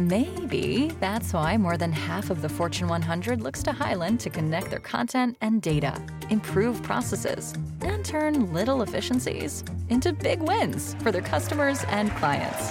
Maybe that's why more than half of the Fortune 100 looks to Highland to connect their content and data, improve processes, and turn little efficiencies into big wins for their customers and clients.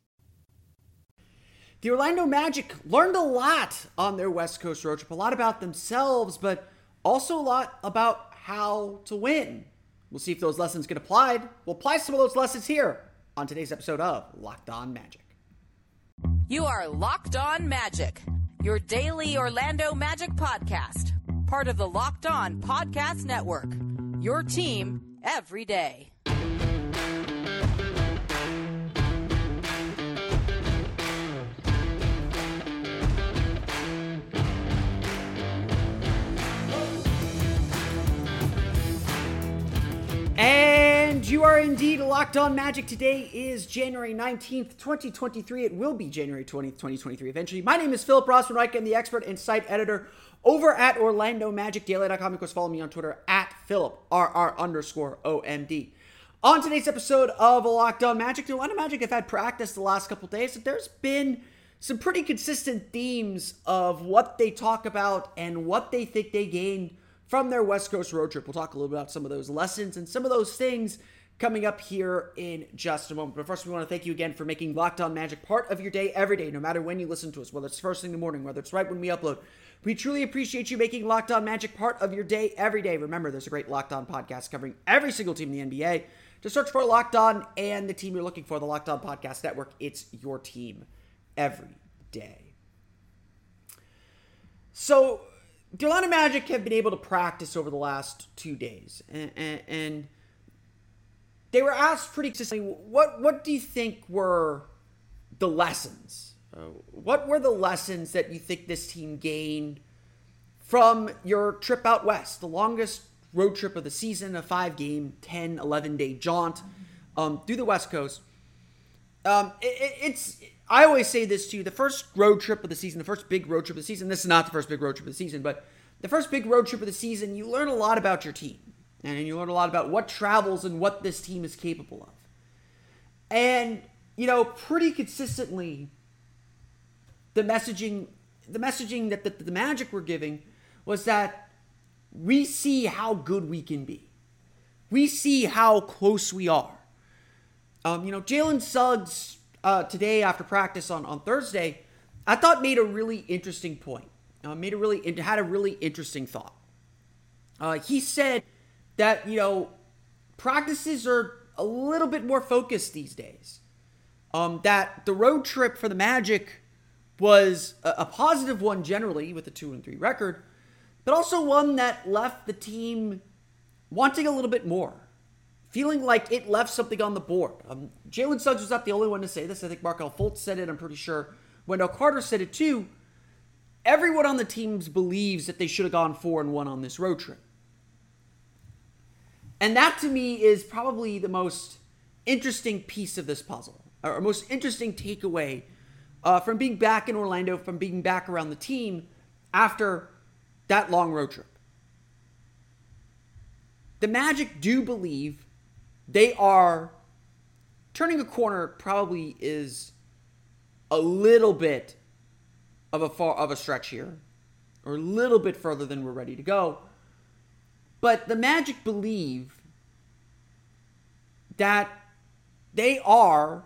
The Orlando Magic learned a lot on their West Coast road trip, a lot about themselves, but also a lot about how to win. We'll see if those lessons get applied. We'll apply some of those lessons here on today's episode of Locked On Magic. You are Locked On Magic, your daily Orlando Magic podcast, part of the Locked On Podcast Network. Your team every day. And you are indeed locked on magic. Today is January 19th, 2023. It will be January 20th, 2023 eventually. My name is Philip Rossman-Reich. I'm the expert and site editor over at Orlando Magic Daily.com. Of course, follow me on Twitter at Philip RR underscore OMD. On today's episode of Locked On Magic, the Orlando Magic have had practice the last couple days. There's been some pretty consistent themes of what they talk about and what they think they gained from their West Coast road trip. We'll talk a little bit about some of those lessons and some of those things coming up here in just a moment. But first, we want to thank you again for making Locked On Magic part of your day every day, no matter when you listen to us, whether it's first thing in the morning, whether it's right when we upload. We truly appreciate you making Locked On Magic part of your day every day. Remember, there's a great Locked On podcast covering every single team in the NBA. Just search for Locked On and the team you're looking for, the Locked On Podcast Network. It's your team every day. So, Orlando Magic have been able to practice over the last two days, and, and, and they were asked pretty consistently, "What what do you think were the lessons? Uh, what were the lessons that you think this team gained from your trip out west, the longest road trip of the season, a five-game, 10, 11-day jaunt um, through the West Coast?" Um, it, it's I always say this to you: the first road trip of the season, the first big road trip of the season. This is not the first big road trip of the season, but the first big road trip of the season, you learn a lot about your team, and you learn a lot about what travels and what this team is capable of. And you know, pretty consistently, the messaging, the messaging that the, the Magic were giving was that we see how good we can be. We see how close we are. Um, you know, Jalen Suggs uh, today after practice on, on Thursday, I thought made a really interesting point. Uh, made a really had a really interesting thought. Uh, he said that you know practices are a little bit more focused these days. Um, that the road trip for the Magic was a, a positive one generally with a two and three record, but also one that left the team wanting a little bit more feeling like it left something on the board. Um, Jalen Suggs was not the only one to say this. I think Markelle Fultz said it. I'm pretty sure Wendell Carter said it too. Everyone on the teams believes that they should have gone four and one on this road trip. And that to me is probably the most interesting piece of this puzzle, or most interesting takeaway uh, from being back in Orlando, from being back around the team after that long road trip. The Magic do believe they are turning a corner probably is a little bit of a far of a stretch here or a little bit further than we're ready to go. But the magic believe that they are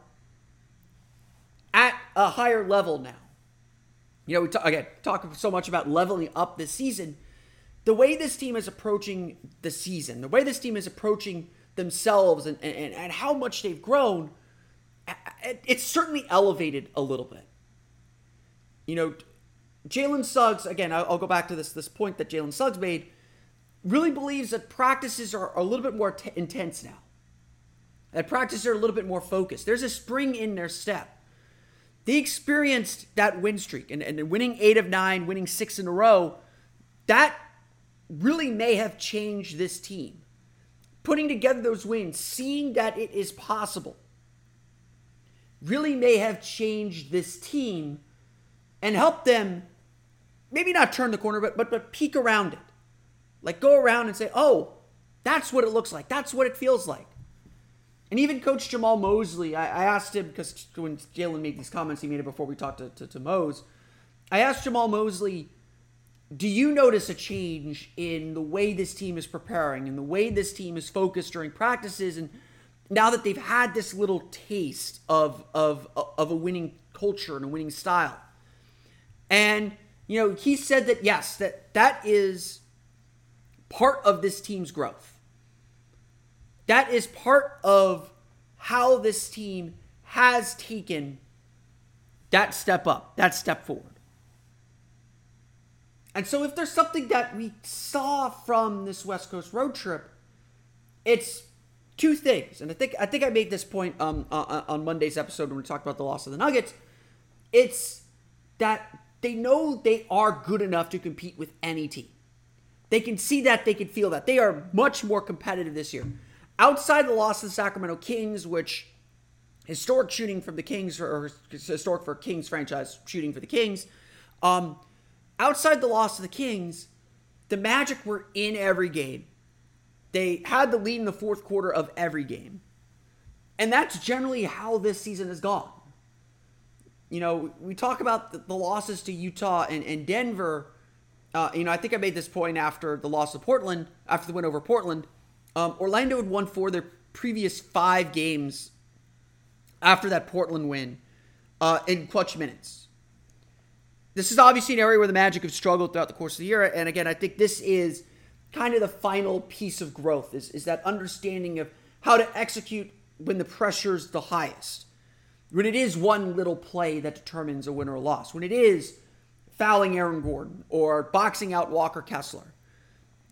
at a higher level now. You know we talk, again talk so much about leveling up this season the way this team is approaching the season the way this team is approaching themselves and, and, and how much they've grown, it's certainly elevated a little bit. you know, Jalen Suggs, again, I'll, go back to this, this point that Jalen Suggs made, really believes that practices are, are a little bit more t- intense now. That practices are a little bit more focused. There's a spring in their step. They experienced that win streak and, and winning eight of nine, winning six in a row. That really may have changed this team. Putting together those wins, seeing that it is possible, really may have changed this team and helped them maybe not turn the corner, but, but, but peek around it. Like go around and say, oh, that's what it looks like. That's what it feels like. And even Coach Jamahl Mosley, I, I asked him because when Jalen made these comments, he made it before we talked to, to, to Mose. I asked Jamahl Mosley, do you notice a change in the way this team is preparing and the way this team is focused during practices? And now that they've had this little taste of of of a winning culture and a winning style. And you know he said that yes that that is part of this team's growth. That is part of how this team has taken that step up that step forward and so, if there's something that we saw from this West Coast road trip, it's two things. And I think I think I made this point um, uh, uh, on Monday's episode when we talked about the loss of the Nuggets. It's that they know they are good enough to compete with any team. They can see that. They can feel that. They are much more competitive this year. Outside the loss of the Sacramento Kings, which historic shooting from the Kings, or historic for Kings franchise shooting for the Kings. Um, outside the loss of the Kings, the Magic were in every game. They had the lead in the fourth quarter of every game. And that's generally how this season has gone. You know, we talk about the, losses to Utah and, and Denver. Uh, you know, I think I made this point after the loss of Portland, after the win over Portland. Um, Orlando had won four of their previous five games after that Portland win uh, in clutch minutes this is obviously an area where the Magic have struggled throughout the course of the year. And again, I think this is kind of the final piece of growth is, is that understanding of how to execute when the pressure's the highest. When it is one little play that determines a win or a loss. When it is fouling Aaron Gordon or boxing out Walker Kessler.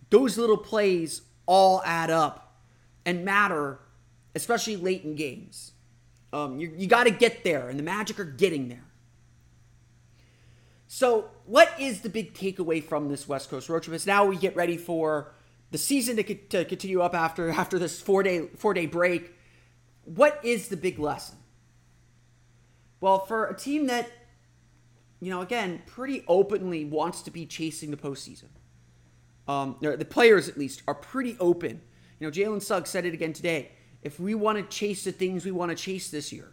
Those little plays all add up and matter, especially late in games. Um, you you got to get there, and the Magic are getting there. So, what is the big takeaway from this West Coast road trip? Is now we get ready for the season to, to continue up after after this four day four day break. What is the big lesson? Well, for a team that, you know, again, pretty openly wants to be chasing the postseason, um, the players at least are pretty open. You know, Jalen Suggs said it again today. If we want to chase the things we want to chase this year,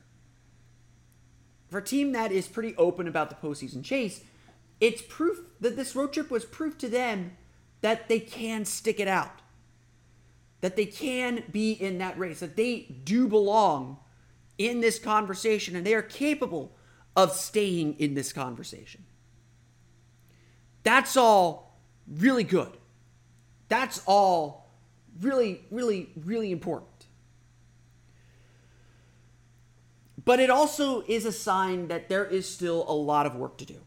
for a team that is pretty open about the postseason chase, it's proof that this road trip was proof to them that they can stick it out. That they can be in that race, that they do belong in this conversation and they are capable of staying in this conversation. That's all really good. That's all really, really, really important. But it also is a sign that there is still a lot of work to do.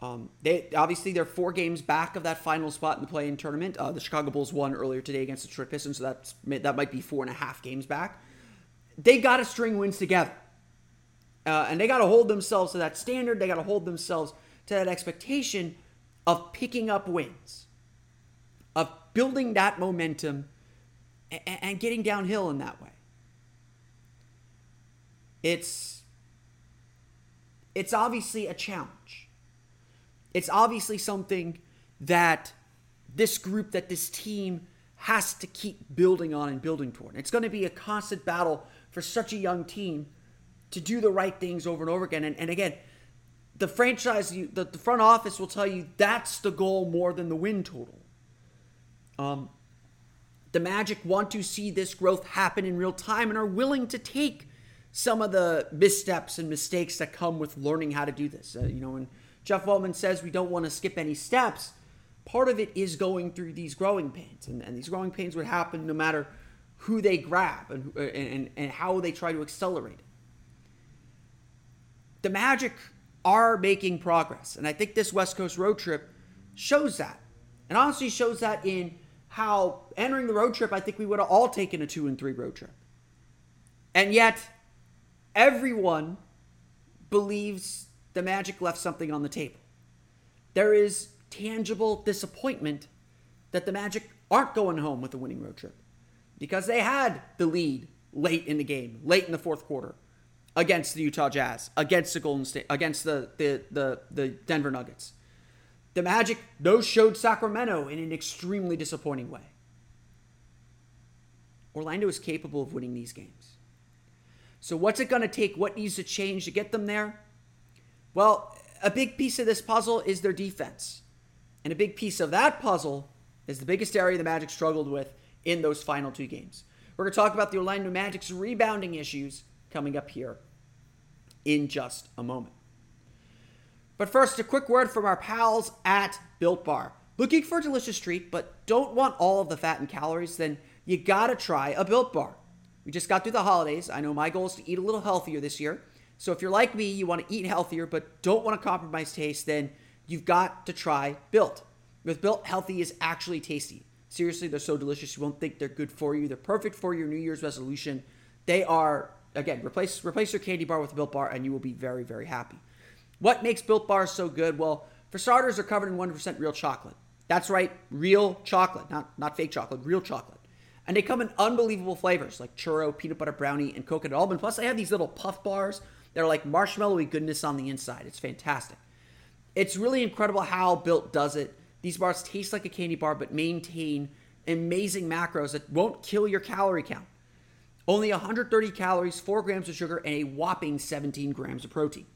Um, they obviously they're four games back of that final spot in the play-in tournament. Uh, the Chicago Bulls won earlier today against the Detroit Pistons, so that's that might be four and a half games back. They got to string wins together, uh, and they got to hold themselves to that standard. They got to hold themselves to that expectation of picking up wins, of building that momentum, and, and getting downhill in that way. It's it's obviously a challenge it's obviously something that this group, that this team has to keep building on and building toward. It's going to be a constant battle for such a young team to do the right things over and over again. And, and again, the franchise, the, the front office will tell you that's the goal more than the win total. Um, the Magic want to see this growth happen in real time and are willing to take some of the missteps and mistakes that come with learning how to do this. Uh, you know, and Jeff Weltman says we don't want to skip any steps. Part of it is going through these growing pains, and, and these growing pains would happen no matter who they grab and, and, and how they try to accelerate it. The Magic are making progress. And I think this West Coast road trip shows that. And honestly shows that in how entering the road trip, I think we would have all taken a two and three road trip. And yet, everyone believes the Magic left something on the table. There is tangible disappointment that the Magic aren't going home with a winning road trip because they had the lead late in the game, late in the fourth quarter against the Utah Jazz, against the Golden State, against the the the, the Denver Nuggets. The Magic no showed Sacramento in an extremely disappointing way. Orlando is capable of winning these games. So what's it going to take? What needs to change to get them there? Well, a big piece of this puzzle is their defense. And a big piece of that puzzle is the biggest area the Magic struggled with in those final two games. We're going to talk about the Orlando Magic's rebounding issues coming up here in just a moment. But first, a quick word from our pals at Built Bar. Looking for a delicious treat, but don't want all of the fat and calories? Then you gotta try a Built Bar. We just got through the holidays. I know my goal is to eat a little healthier this year. So if you're like me, you want to eat healthier but don't want to compromise taste, then you've got to try Built. With Built, healthy is actually tasty. Seriously, they're so delicious you won't think they're good for you. They're perfect for your New Year's resolution. They are again replace replace your candy bar with a Built Bar, and you will be very very happy. What makes Built Bars so good? Well, for starters, they're covered in 100% real chocolate. That's right, real chocolate, not not fake chocolate, real chocolate. And they come in unbelievable flavors like churro, peanut butter brownie, and coconut almond. Plus, they have these little puff bars that are like marshmallowy goodness on the inside. It's fantastic. It's really incredible how Built does it. These bars taste like a candy bar, but maintain amazing macros that won't kill your calorie count. Only 130 calories, 4 grams of sugar, and a whopping 17 grams of protein.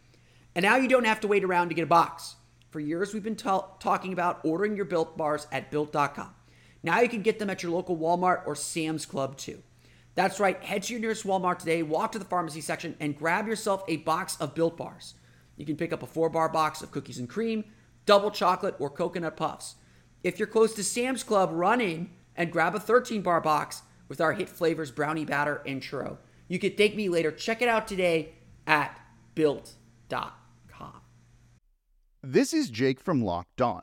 And now you don't have to wait around to get a box. For years, we've been ta- talking about ordering your built bars at built.com. Now you can get them at your local Walmart or Sam's Club too. That's right, head to your nearest Walmart today, walk to the pharmacy section, and grab yourself a box of built bars. You can pick up a four bar box of cookies and cream, double chocolate, or coconut puffs. If you're close to Sam's Club, run in and grab a 13 bar box with our hit flavors brownie batter and churro. You can thank me later. Check it out today at built.com. This is Jake from Locked On.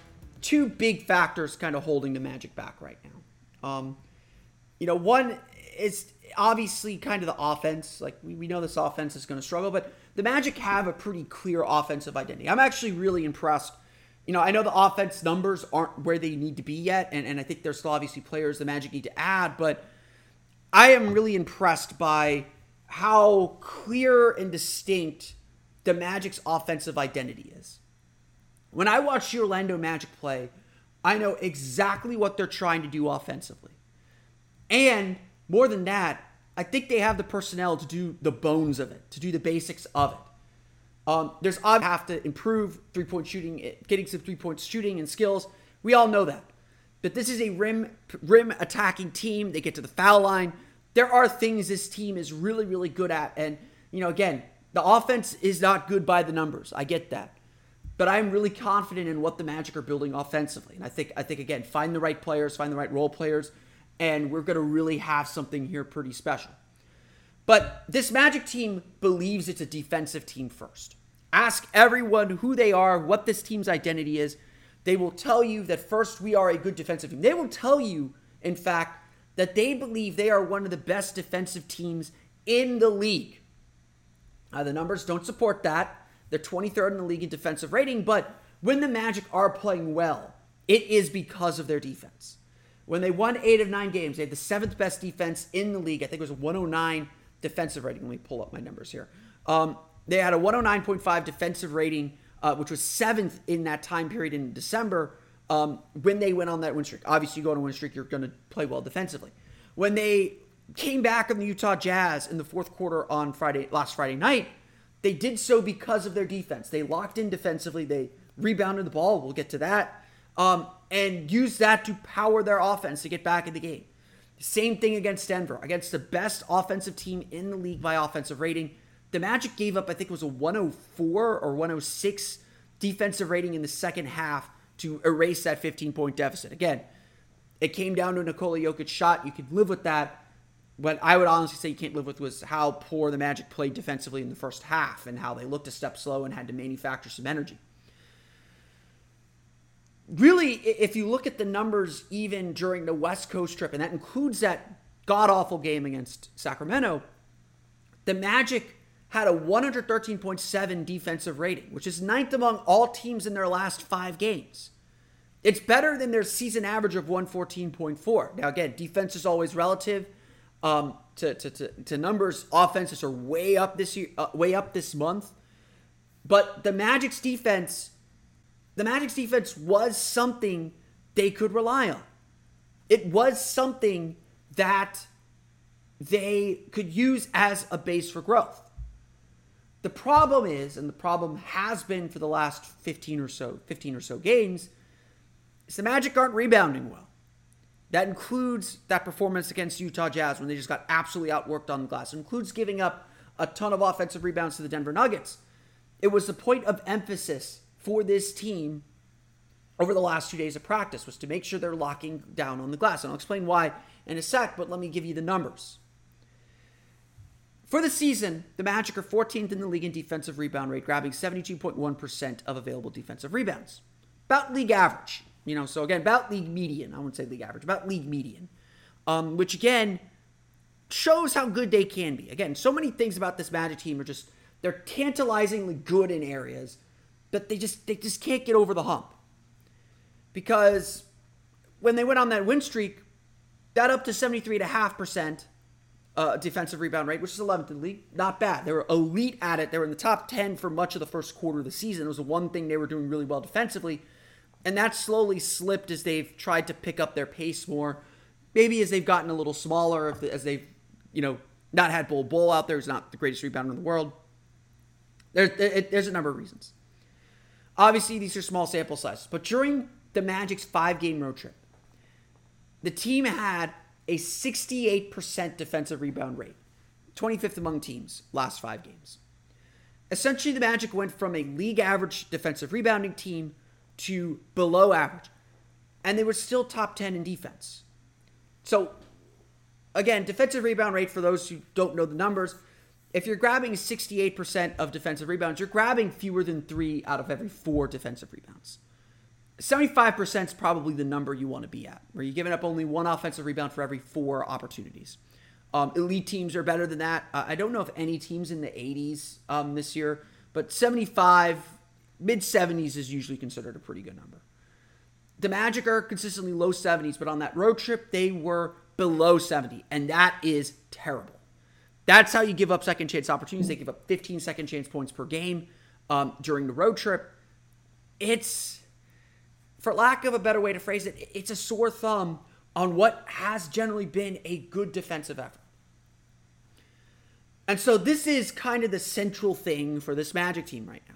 two big factors kind of holding the Magic back right now. Um, you know, one is obviously kind of the offense. Like we, we know this offense is going to struggle, but the Magic have a pretty clear offensive identity. I'm actually really impressed. You know, I know the offense numbers aren't where they need to be yet, and, and I think there's still obviously players the Magic need to add, but I am really impressed by how clear and distinct the Magic's offensive identity is. When I watch the Orlando Magic play, I know exactly what they're trying to do offensively. And more than that, I think they have the personnel to do the bones of it, to do the basics of it. Um, there's obviously have to improve three point shooting, getting some three point shooting and skills. We all know that. But this is a rim rim attacking team. They get to the foul line. There are things this team is really really good at, and you know again, the offense is not good by the numbers. I get that but I'm really confident in what the Magic are building offensively. And I think I think again, find the right players, find the right role players, and we're going to really have something here pretty special. But this Magic team believes it's a defensive team first. Ask everyone who they are, what this team's identity is. They will tell you that first we are a good defensive team. They will tell you, in fact, that they believe they are one of the best defensive teams in the league. Uh, the numbers don't support that. They're 23rd in the league in defensive rating, but when the Magic are playing well, it is because of their defense. When they won eight of nine games, they had the seventh best defense in the league. I think it was 109 defensive rating. Let me pull up my numbers here. Um, they had a 109.5 defensive rating, uh, which was seventh in that time period in December um, when they went on that win streak. Obviously, you go on a win streak, you're going to play well defensively. When they came back on the Utah Jazz in the fourth quarter on Friday last Friday night, they did so because of their defense. They locked in defensively. They rebounded the ball. We'll get to that. Um, and used that to power their offense to get back in the game. Same thing against Denver, against the best offensive team in the league by offensive rating. The Magic gave up, I think it was a 104 or 106 defensive rating in the second half to erase that 15 point deficit. Again, it came down to Nikola Jokic shot. You could live with that. What I would honestly say you can't live with was how poor the Magic played defensively in the first half and how they looked a step slow and had to manufacture some energy. Really, if you look at the numbers even during the West Coast trip, and that includes that god awful game against Sacramento, the Magic had a 113.7 defensive rating, which is ninth among all teams in their last five games. It's better than their season average of 114.4. Now, again, defense is always relative um, to, to, to, to, numbers. Offenses are way up this year, uh, way up this month. But the Magic's defense, the Magic's defense was something they could rely on. It was something that they could use as a base for growth. The problem is, and the problem has been for the last 15 or so, 15 or so games, is the Magic aren't rebounding well. That includes that performance against Utah Jazz when they just got absolutely outworked on the glass. It includes giving up a ton of offensive rebounds to the Denver Nuggets. It was the point of emphasis for this team over the last two days of practice was to make sure they're locking down on the glass. And I'll explain why in a sec, but let me give you the numbers. For the season, the Magic are 14th in the league in defensive rebound rate, grabbing 72.1% of available defensive rebounds. About league average. You know, so again, about league median. I wouldn't say league average, about league median. Um, which again shows how good they can be. Again, so many things about this Magic team are just they're tantalizingly good in areas, but they just they just can't get over the hump. Because when they went on that win streak, got up to 73.5% uh, defensive rebound rate, which is 11th in the league. Not bad. They were elite at it. They were in the top 10 for much of the first quarter of the season. It was the one thing they were doing really well defensively. And that slowly slipped as they've tried to pick up their pace more. Maybe as they've gotten a little smaller, as they've, you know, not had Bull Bol out there, who's not the greatest rebounder in the world. There's, there's a number of reasons. Obviously, these are small sample sizes, but during the Magic's five game road trip, the team had a 68% defensive rebound rate, 25th among teams last five games. Essentially, the Magic went from a league average defensive rebounding team to below average. And they were still top 10 in defense. So, again, defensive rebound rate, for those who don't know the numbers, if you're grabbing 68% of defensive rebounds, you're grabbing fewer than three out of every four defensive rebounds. 75% is probably the number you want to be at, where you're giving up only one offensive rebound for every four opportunities. Um, elite teams are better than that. Uh, I don't know if any teams in the 80s um, this year, but 75 mid 70s is usually considered a pretty good number. The Magic are consistently low 70s, but on that road trip, they were below 70, and that is terrible. That's how you give up second chance opportunities. They give up 15 second chance points per game um, during the road trip. It's, for lack of a better way to phrase it, it's a sore thumb on what has generally been a good defensive effort. And so this is kind of the central thing for this Magic team right now.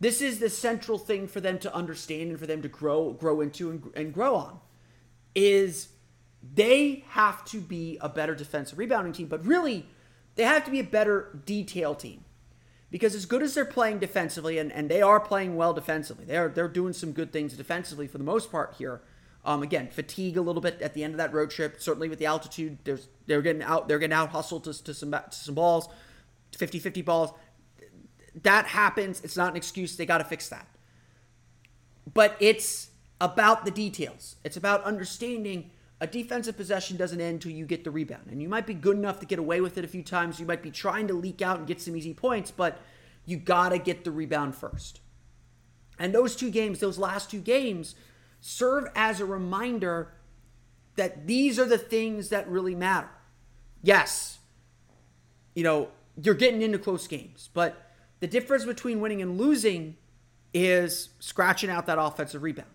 This is the central thing for them to understand and for them to grow grow into and, and grow on is they have to be a better defensive rebounding team, but really they have to be a better detail team. Because as good as they're playing defensively, and, and they are playing well defensively, they're they're doing some good things defensively for the most part here. Um, again, fatigue a little bit at the end of that road trip. Certainly with the altitude, there's they're getting out they're getting out hustled to, to some to some balls, 50-50 balls. That happens. It's not an excuse. They got to fix that. But it's about the details. It's about understanding a defensive possession doesn't end until you get the rebound. And you might be good enough to get away with it a few times. You might be trying to leak out and get some easy points, but you got to get the rebound first. And those two games, those last two games, serve as a reminder that these are the things that really matter. Yes, you know, you're getting into close games, but the difference between winning and losing is scratching out that offensive rebound.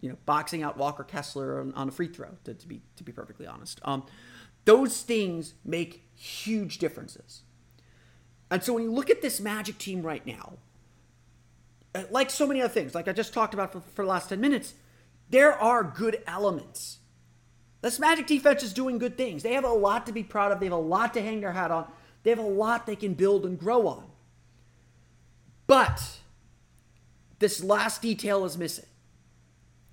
You know, boxing out Walker Kessler on, on a free throw, to, to, be to be perfectly honest. Um, those things make huge differences. And so when you look at this Magic team right now, uh, like so many other things, like I just talked about for, for the last 10 minutes, there are good elements. This Magic defense is doing good things. They have a lot to be proud of. They have a lot to hang their hat on. They have a lot they can build and grow on. But this last detail is missing.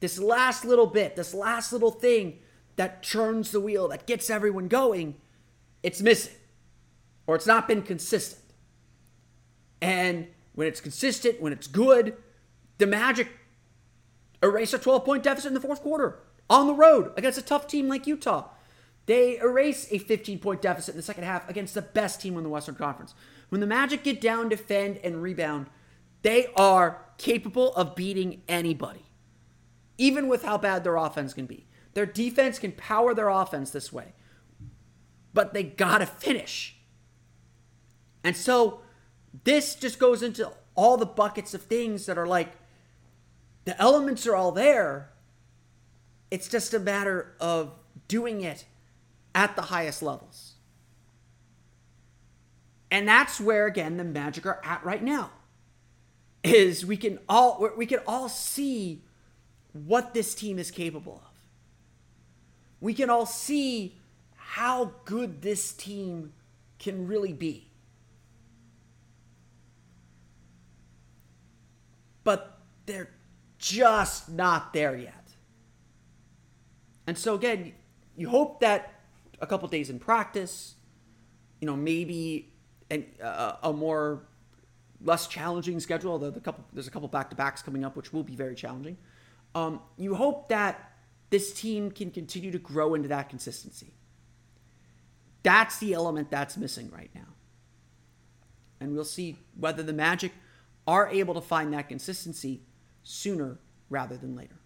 This last little bit, this last little thing that turns the wheel, that gets everyone going, it's missing. Or it's not been consistent. And when it's consistent, when it's good, the Magic erase a 12 point deficit in the fourth quarter on the road against a tough team like Utah. They erase a 15 point deficit in the second half against the best team in the Western Conference. When the Magic get down, defend, and rebound, they are capable of beating anybody, even with how bad their offense can be. Their defense can power their offense this way, but they gotta finish. And so this just goes into all the buckets of things that are like the elements are all there. It's just a matter of doing it at the highest levels. And that's where again the Magic are at right now. Is we can all we can all see what this team is capable of. We can all see how good this team can really be. But they're just not there yet. And so again, you hope that a couple days in practice, you know, maybe an, uh, a more less challenging schedule. Although the couple there's a couple back to backs coming up, which will be very challenging. Um, you hope that this team can continue to grow into that consistency. That's the element that's missing right now. And we'll see whether the Magic are able to find that consistency sooner rather than later.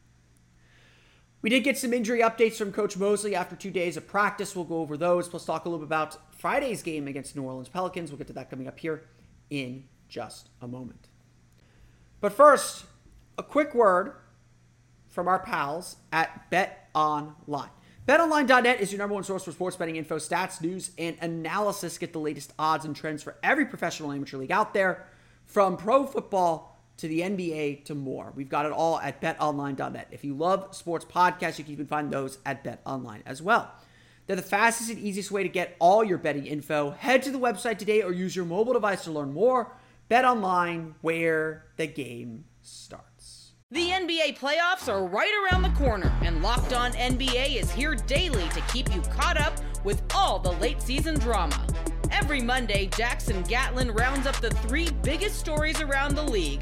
We did get some injury updates from Coach Mosley after two days of practice. We'll go over those, plus talk a little bit about Friday's game against New Orleans Pelicans. We'll get to that coming up here in just a moment. But first, a quick word from our pals at Bet Online. BetOnline.net is your number one source for sports betting info, stats, news, and analysis. Get the latest odds and trends for every professional amateur league out there, from pro football to the NBA to more. We've got it all at betonline.net. If you love sports podcasts, you can even find those at betonline as well. They're the fastest and easiest way to get all your betting info. Head to the website today or use your mobile device to learn more. Bet online where the game starts. The NBA playoffs are right around the corner, and Locked On NBA is here daily to keep you caught up with all the late season drama. Every Monday, Jackson Gatlin rounds up the three biggest stories around the league,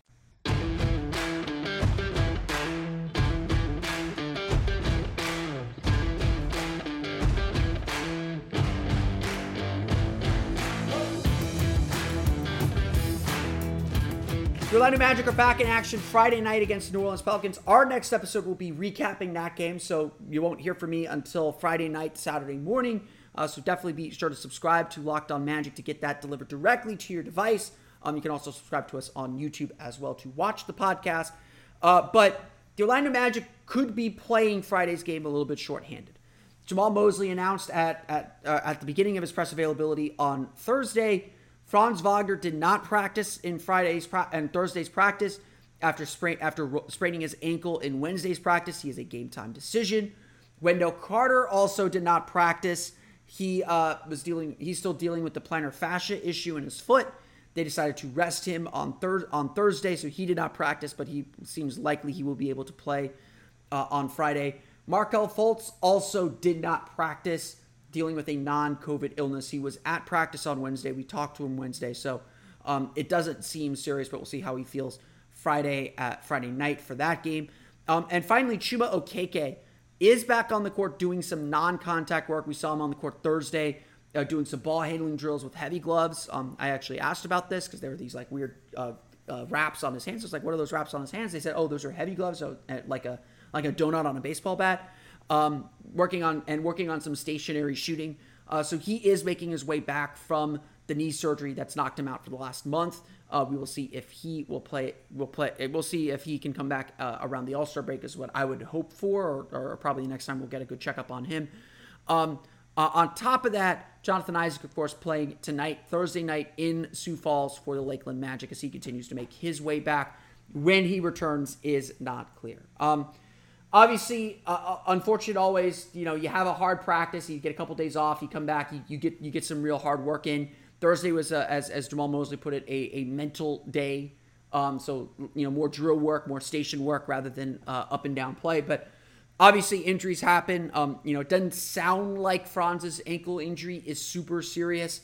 The Orlando Magic are back in action Friday night against New Orleans Pelicans. Our next episode will be recapping that game, so you won't hear from me until Friday night, Saturday morning. Uh, so definitely be sure to subscribe to Locked On Magic to get that delivered directly to your device. Um, you can also subscribe to us on YouTube as well to watch the podcast. Uh, but the Orlando Magic could be playing Friday's game a little bit shorthanded. Jamahl Mosley announced at at uh, at the beginning of his press availability on Thursday Franz Wagner did not practice in Friday's pra- and Thursday's practice, after sprain after spraining his ankle in Wednesday's practice. He is a game time decision. Wendell Carter also did not practice. He uh, was dealing. He's still dealing with the plantar fascia issue in his foot. They decided to rest him on thir- on Thursday, so he did not practice, but he seems likely he will be able to play uh, on Friday. Markelle Fultz also did not practice, dealing with a non-COVID illness. He was at practice on Wednesday. We talked to him Wednesday, so um, it doesn't seem serious, but we'll see how he feels Friday at Friday night for that game. Um, and finally, Chuma Okeke is back on the court doing some non-contact work. We saw him on the court Thursday uh, doing some ball handling drills with heavy gloves. Um, I actually asked about this because there were these like weird uh, uh, wraps on his hands. It's like, what are those wraps on his hands? They said, oh, those are heavy gloves, so uh, like a like a donut on a baseball bat. Um, working on and working on some stationary shooting. Uh, so he is making his way back from the knee surgery that's knocked him out for the last month. Uh, we will see if he will play. Will play. We'll see if he can come back uh, around the All Star break. Is what I would hope for, or, or, probably next time we'll get a good checkup on him. Um, uh, on top of that, Jonathan Isaac, of course, playing tonight, Thursday night in Sioux Falls for the Lakeland Magic as he continues to make his way back. When he returns is not clear. Um, obviously, uh, uh, unfortunate always. You know, you have a hard practice, you get a couple days off, you come back, you, you get you get some real hard work in. Thursday was, uh, as as Jamahl Mosley put it, a, a mental day. Um, so you know, more drill work, more station work rather than uh, up and down play. But obviously, injuries happen. Um, you know, it doesn't sound like Franz's ankle injury is super serious.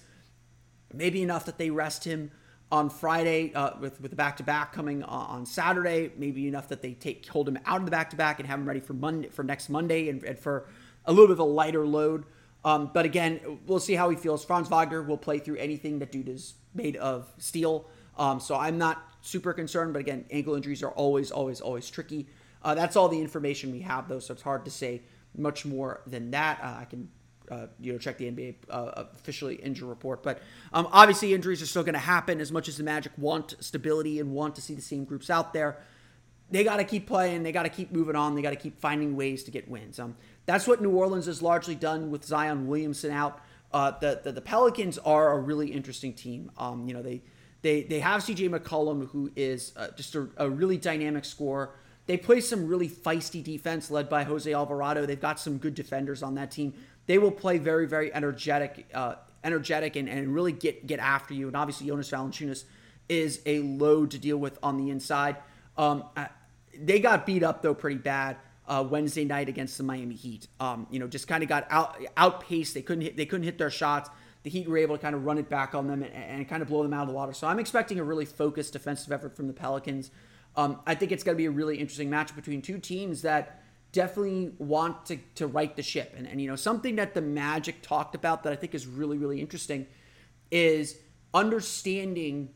Maybe enough that they rest him on Friday uh, with with the back to back coming on Saturday. Maybe enough that they take hold him out of the back to back and have him ready for Monday for next Monday and, and for a little bit of a lighter load. Um, but again, we'll see how he feels. Franz Wagner will play through anything that dude is made of steel. Um, so I'm not super concerned. But again, ankle injuries are always, always, always tricky. Uh, that's all the information we have, though. So it's hard to say much more than that. Uh, I can uh, you know check the NBA uh, officially injury report. But um, obviously injuries are still going to happen. As much as the Magic want stability and want to see the same groups out there, they got to keep playing. They got to keep moving on. They got to keep finding ways to get wins. Um, that's what New Orleans has largely done with Zion Williamson out. Uh, the, the, the Pelicans are a really interesting team. Um, you know they they they have C.J. McCollum who is uh, just a, a really dynamic scorer. They play some really feisty defense led by Jose Alvarado. They've got some good defenders on that team they will play very, very energetic, uh, energetic, and, and really get get after you. And obviously, Jonas Valanciunas is a load to deal with on the inside. Um, they got beat up though pretty bad uh, Wednesday night against the Miami Heat. Um, you know, just kind of got out outpaced. They couldn't hit. They couldn't hit their shots. The Heat were able to kind of run it back on them and, and kind of blow them out of the water. So I'm expecting a really focused defensive effort from the Pelicans. Um, I think it's going to be a really interesting match between two teams that definitely want to, to right the ship. And, and, you know, something that the Magic talked about that I think is really, really interesting is understanding,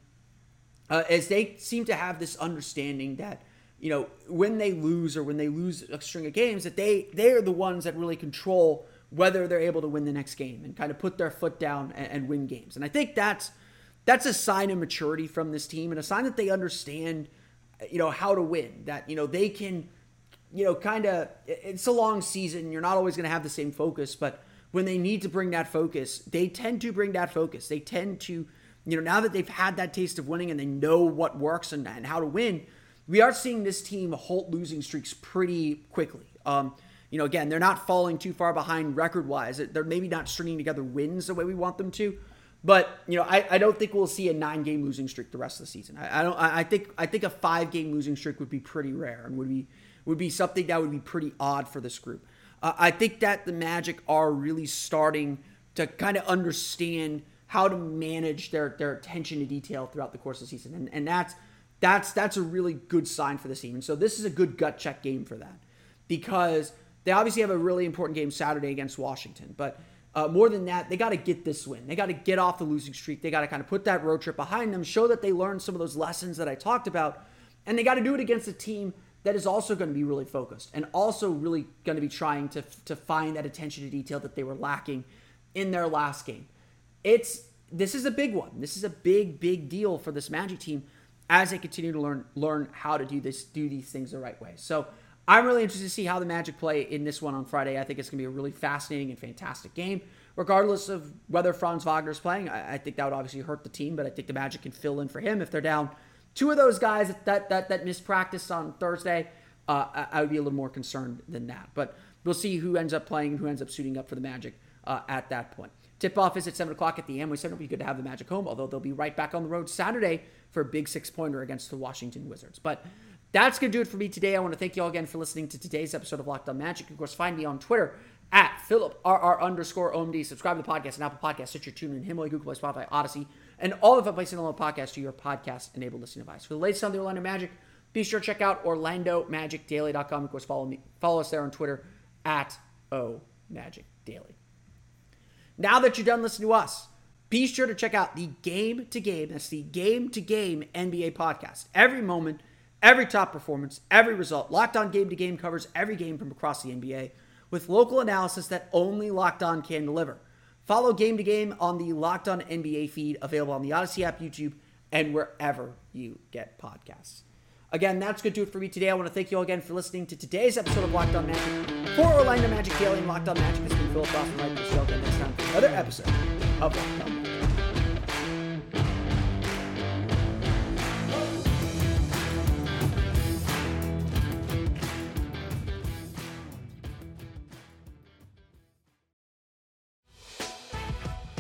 uh, as they seem to have this understanding that, you know, when they lose or when they lose a string of games, that they they are the ones that really control whether they're able to win the next game and kind of put their foot down and, and win games. And I think that's that's a sign of maturity from this team and a sign that they understand, you know, how to win. That you know they can you know, kind of, it's a long season. You're not always going to have the same focus, but when they need to bring that focus, they tend to bring that focus. They tend to, you know, now that they've had that taste of winning and they know what works and, and how to win, we are seeing this team halt losing streaks pretty quickly. Um, you know, again, they're not falling too far behind record wise. They're maybe not stringing together wins the way we want them to. But you know, I, I don't think we'll see a nine game losing streak the rest of the season. I, I don't. I think I think a five game losing streak would be pretty rare and would be would be something that would be pretty odd for this group. Uh, I think that the Magic are really starting to kind of understand how to manage their their attention to detail throughout the course of the season, and and that's that's that's a really good sign for this team. And so this is a good gut check game for that because they obviously have a really important game Saturday against Washington, but. Uh, more than that, they got to get this win. They got to get off the losing streak. They got to kind of put that road trip behind them, show that they learned some of those lessons that I talked about, and they got to do it against a team that is also going to be really focused and also really going to be trying to, to find that attention to detail that they were lacking in their last game. It's this is a big one. This is a big, big deal for this Magic team as they continue to learn learn how to do this, do these things the right way. So I'm really interested to see how the Magic play in this one on Friday. I think it's going to be a really fascinating and fantastic game, regardless of whether Franz Wagner is playing. I, I think that would obviously hurt the team, but I think the Magic can fill in for him if they're down two of those guys that that that missed practice on Thursday, uh, I, I would be a little more concerned than that. But we'll see who ends up playing who ends up suiting up for the Magic uh, at that point. Tip off is at 7 o'clock at the Amway Center. It'll be good to have the Magic home, although they'll be right back on the road Saturday for a big six pointer against the Washington Wizards. But that's going to do it for me today. I want to thank you all again for listening to today's episode of Locked On Magic. Of course, find me on Twitter at PhilipRR underscore OMD. Subscribe to the podcast and Apple Podcasts, Stitcher, TuneIn, Himalaya, Google Play, Spotify, Audacy, and all of places in the podcast to your podcast-enabled listening device. For the latest on the Orlando Magic, be sure to check out OrlandoMagicDaily.com. Of course, follow me, follow us there on Twitter at OMagicDaily. Now that you're done listening to us, be sure to check out the Game to Game. That's the Game to Game NBA podcast. Every moment, every top performance, every result. Locked On Game to Game covers every game from across the NBA with local analysis that only Locked On can deliver. Follow Game to Game on the Locked On NBA feed, available on the Audacy app, YouTube, and wherever you get podcasts. Again, that's going to do it for me today. I want to thank you all again for listening to today's episode of Locked On Magic. For Orlando Magic Daily and Locked On Magic, this has been Philip Rossman-Reich? We'll you again next time for another episode of Locked On Magic.